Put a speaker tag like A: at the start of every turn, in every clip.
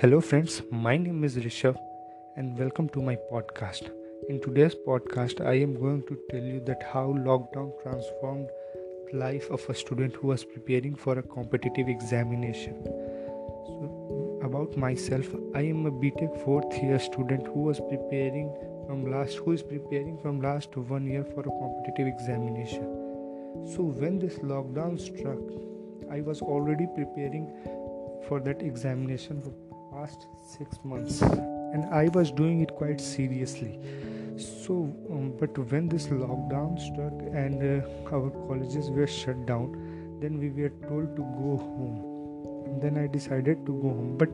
A: Hello, friends. My name is Rishabh, and welcome to my podcast. In today's podcast, I am going to tell you that how lockdown transformed the life of a student who was preparing for a competitive examination. So, about myself, I am a BTech fourth year student who was preparing from last who is preparing from last one year for a competitive examination. So, when this lockdown struck, I was already preparing for that examination past six months and I was doing it quite seriously. So, um, but when this lockdown struck and uh, our colleges were shut down, then we were told to go home. And then I decided to go home. But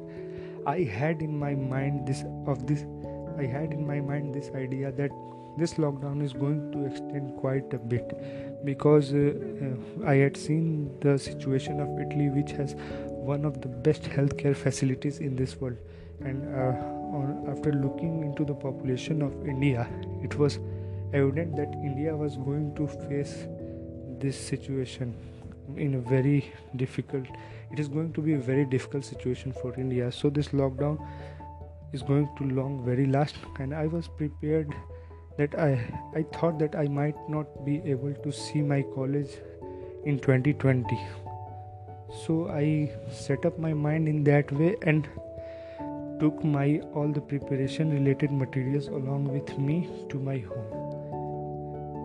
A: I had in my mind this of this, I had in my mind this idea that this lockdown is going to extend quite a bit because uh, uh, I had seen the situation of Italy, which has one of the best healthcare facilities in this world. And uh, after looking into the population of india it was evident that india was going to face this situation in a very difficult it is going to be a very difficult situation for india. So this lockdown is going to long very last. And i was prepared that i i thought that i might not be able to see my college in 2020 so i set up my mind in that way and took my all the preparation related materials along with me to my home.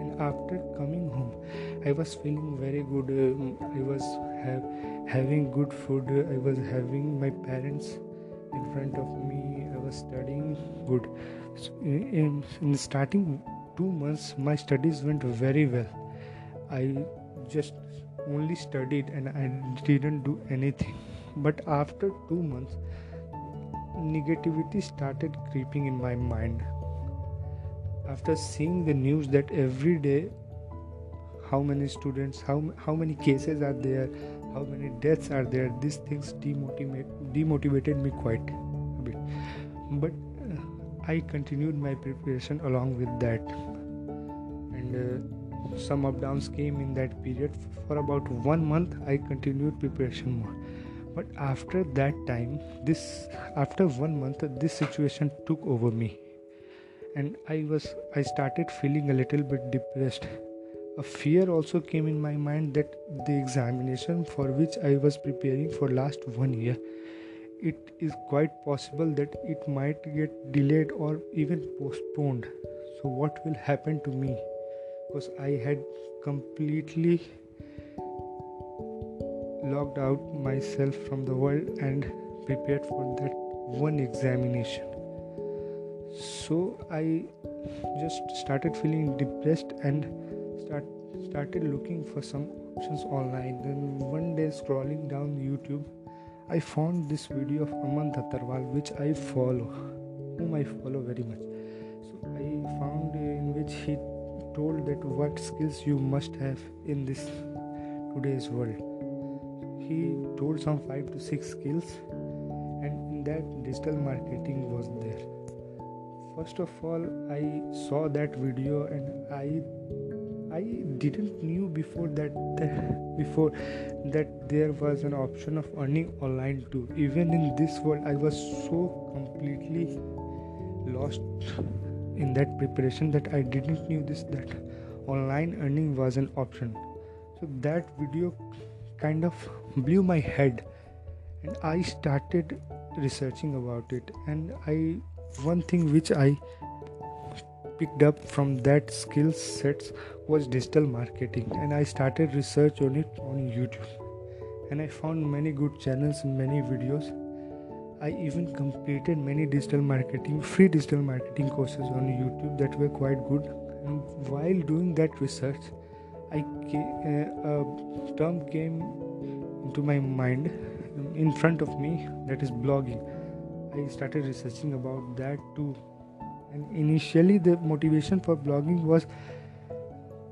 A: And after coming home i was feeling very good um, i was have, having good food i was having my parents in front of me i was studying good. So in, in starting 2 months my studies went very well. I just only studied and I didn't do anything. But after two months, negativity started creeping in my mind. After seeing the news that every day, how many students, how, how many cases are there, how many deaths are there, these things demotivate, demotivated me quite a bit. But uh, I continued my preparation along with that. And uh, some up downs came in that period. For about one month i continued preparation more but after that time this after one month this situation took over me. And i was i started feeling a little bit depressed. A fear also came in my mind that the examination for which i was preparing for last one year it is quite possible that it might get delayed or even postponed. So what will happen to me because I had completely locked out myself from the world and prepared for that one examination. So I just started feeling depressed and start, started looking for some options online. Then one day scrolling down YouTube, I found this video of Aman Dhattarwal, which I follow, whom I follow very much. So I found in which he told that what skills you must have in this today's world. He told some 5 to 6 skills and in that digital marketing was there. First of all i saw that video and i i didn't knew before that, that before that there was an option of earning online too. Even in this world i was so completely lost in that preparation that I didn't knew this that online earning was an option. So that video kind of blew my head and I started researching about it. And I one thing which I picked up from that skill sets was digital marketing. And I started research on it on YouTube. And I found many good channels and many videos I even completed many digital marketing, free digital marketing courses on YouTube that were quite good. And while doing that research, I uh, a term came into my mind in front of me that is blogging. I started researching about that too. And initially, the motivation for blogging was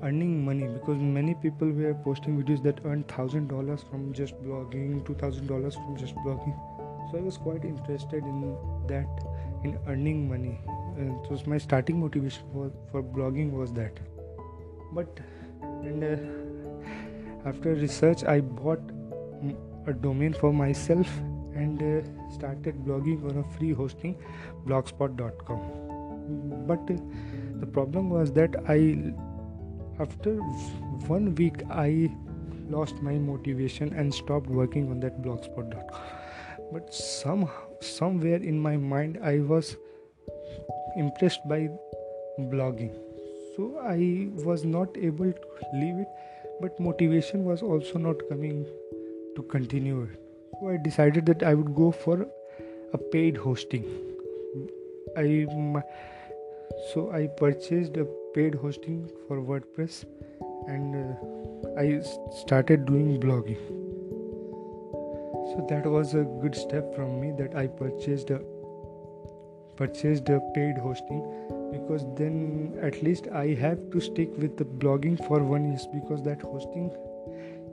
A: earning money because many people were posting videos that earned thousand dollars from just blogging, two thousand dollars from just blogging so i was quite interested in that in earning money. And it was my starting motivation for, for blogging was that. But and uh, after research i bought a domain for myself and uh, started blogging on a free hosting blogspot.com but uh, the problem was that i after one week i lost my motivation and stopped working on that blogspot.com but somehow somewhere in my mind i was impressed by blogging. So i was not able to leave it but motivation was also not coming to continue it. So i decided that i would go for a paid hosting. I so i purchased a paid hosting for wordpress and uh, i started doing blogging so that was a good step from me that i purchased a purchased a paid hosting because then at least I have to stick with the blogging for one year because that hosting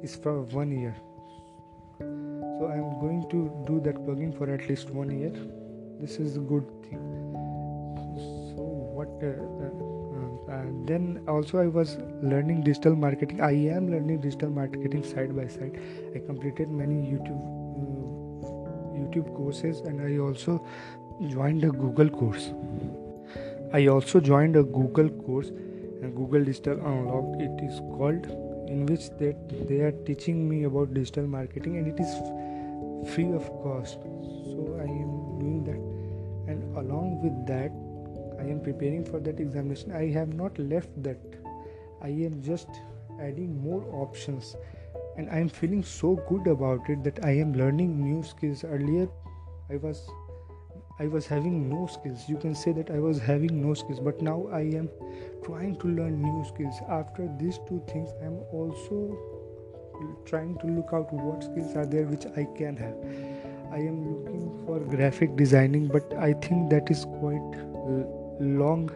A: is for one year. So I'm going to do that blogging for at least one year. This is a good thing. So what? Uh, uh, uh, then also I was learning digital marketing. I am learning digital marketing side by side. I completed many YouTube YouTube courses and I also joined a Google course. I also joined a Google course, Google Digital Unlocked. It is called, in which they they are teaching me about digital marketing, and it is free of cost. So I am doing that, and along with that, I am preparing for that examination. I have not left that. I am just adding more options, and I am feeling so good about it that I am learning new skills. Earlier, I was I was having no skills. You can say that I was having no skills, but now I am trying to learn new skills. After these two things, I am also trying to look out what skills are there which I can have. I am looking for graphic designing, but I think that is quite long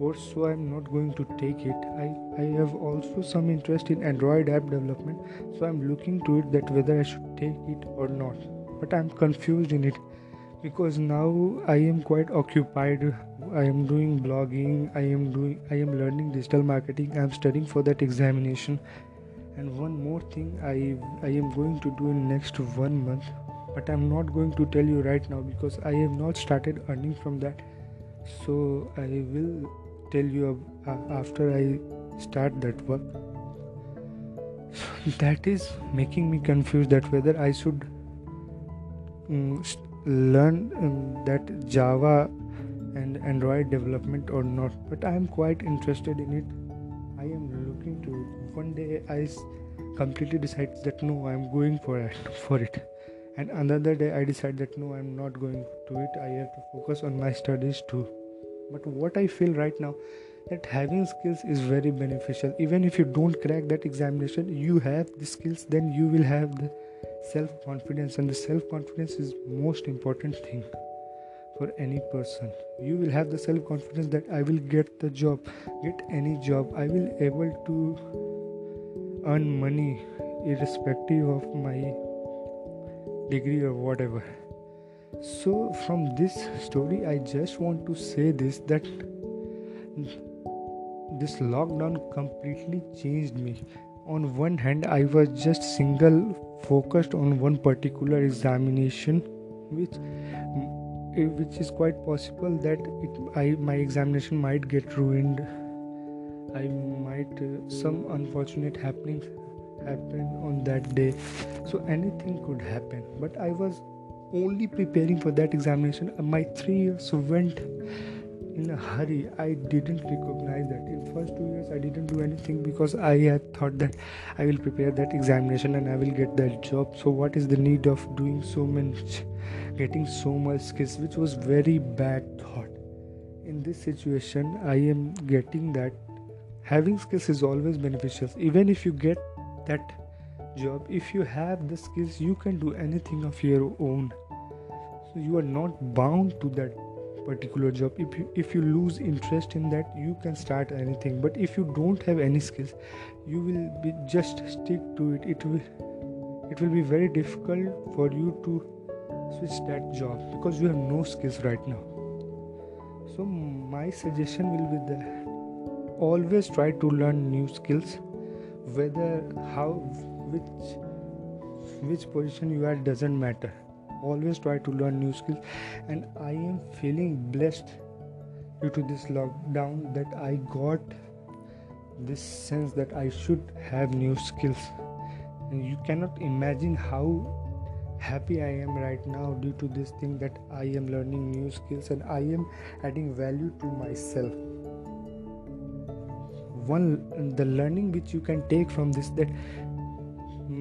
A: course, so I am not going to take it. I, I have also some interest in Android app development, so I'm looking to it that whether I should take it or not. But I'm confused in it because now I am quite occupied. I am doing blogging, I am doing I am learning digital marketing, I am studying for that examination. And one more thing I I am going to do in next one month, but I'm not going to tell you right now because I have not started earning from that. So I will tell you after I start that work. that is making me confused that whether I should um, learn um, that Java and Android development or not, but I am quite interested in it. I am looking to one day I completely decide that no, I am going for it for it, and another day I decide that no, I am not going to it. I have to focus on my studies too. But what I feel right now that having skills is very beneficial. Even if you don't crack that examination, you have the skills, then you will have the self confidence and the self confidence is most important thing for any person. You will have the self confidence that i will get the job get any job. I will able to earn money irrespective of my degree or whatever so from this story i just want to say this that this lockdown completely changed me. On one hand i was just single focused on one particular examination which eh, which is quite possible that it, I, my examination might get ruined. I might uh, some unfortunate happenings happen on that day. So anything could happen. But i was only preparing for that examination. Uh, my 3 years went in a hurry. I didn't recognize that. In first two years i didn't do anything because i had thought that i will prepare that examination and i will get that job. So what is the need of doing so much getting so much skills which was very bad thought. In this situation i am getting that. Having skills is always beneficial. Even if you get that job if you have the skills you can do anything of your own. So you are not bound to that particular job. If you if you lose interest in that you can start anything. But if you don't have any skills you will be just stick to it. It will it will be very difficult for you to switch that job because you have no skills right now. So my suggestion will be that always try to learn new skills whether how which which position you are doesn't matter. Always try to learn new skills. And i am feeling blessed due to this lockdown that i got this sense that i should have new skills. And you cannot imagine how happy i am right now due to this thing that i am learning new skills and i am adding value to myself. One the learning which you can take from this that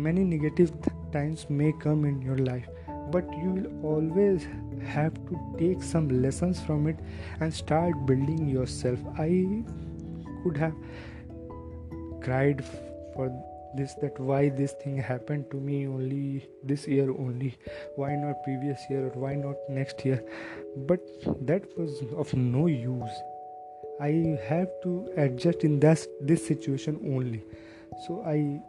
A: many negative times may come in your life but you will always have to take some lessons from it and start building yourself. I could have cried for this that why this thing happened to me only this year only why not previous year or why not next year? But that was of no use. I have to adjust in this this situation only. So i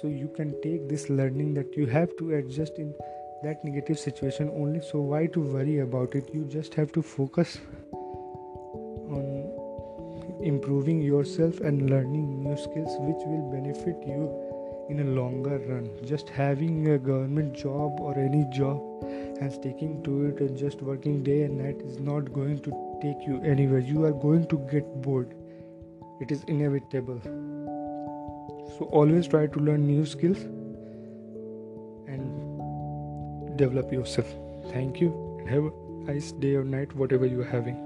A: so you can take this learning that you have to adjust in that negative situation only. So why to worry about it? You just have to focus on improving yourself and learning new skills which will benefit you in a longer run. Just having a government job or any job and sticking to it and just working day and night is not going to take you anywhere. You are going to get bored. It is inevitable so always try to learn new skills and develop yourself. Thank you have a nice day or night whatever you are having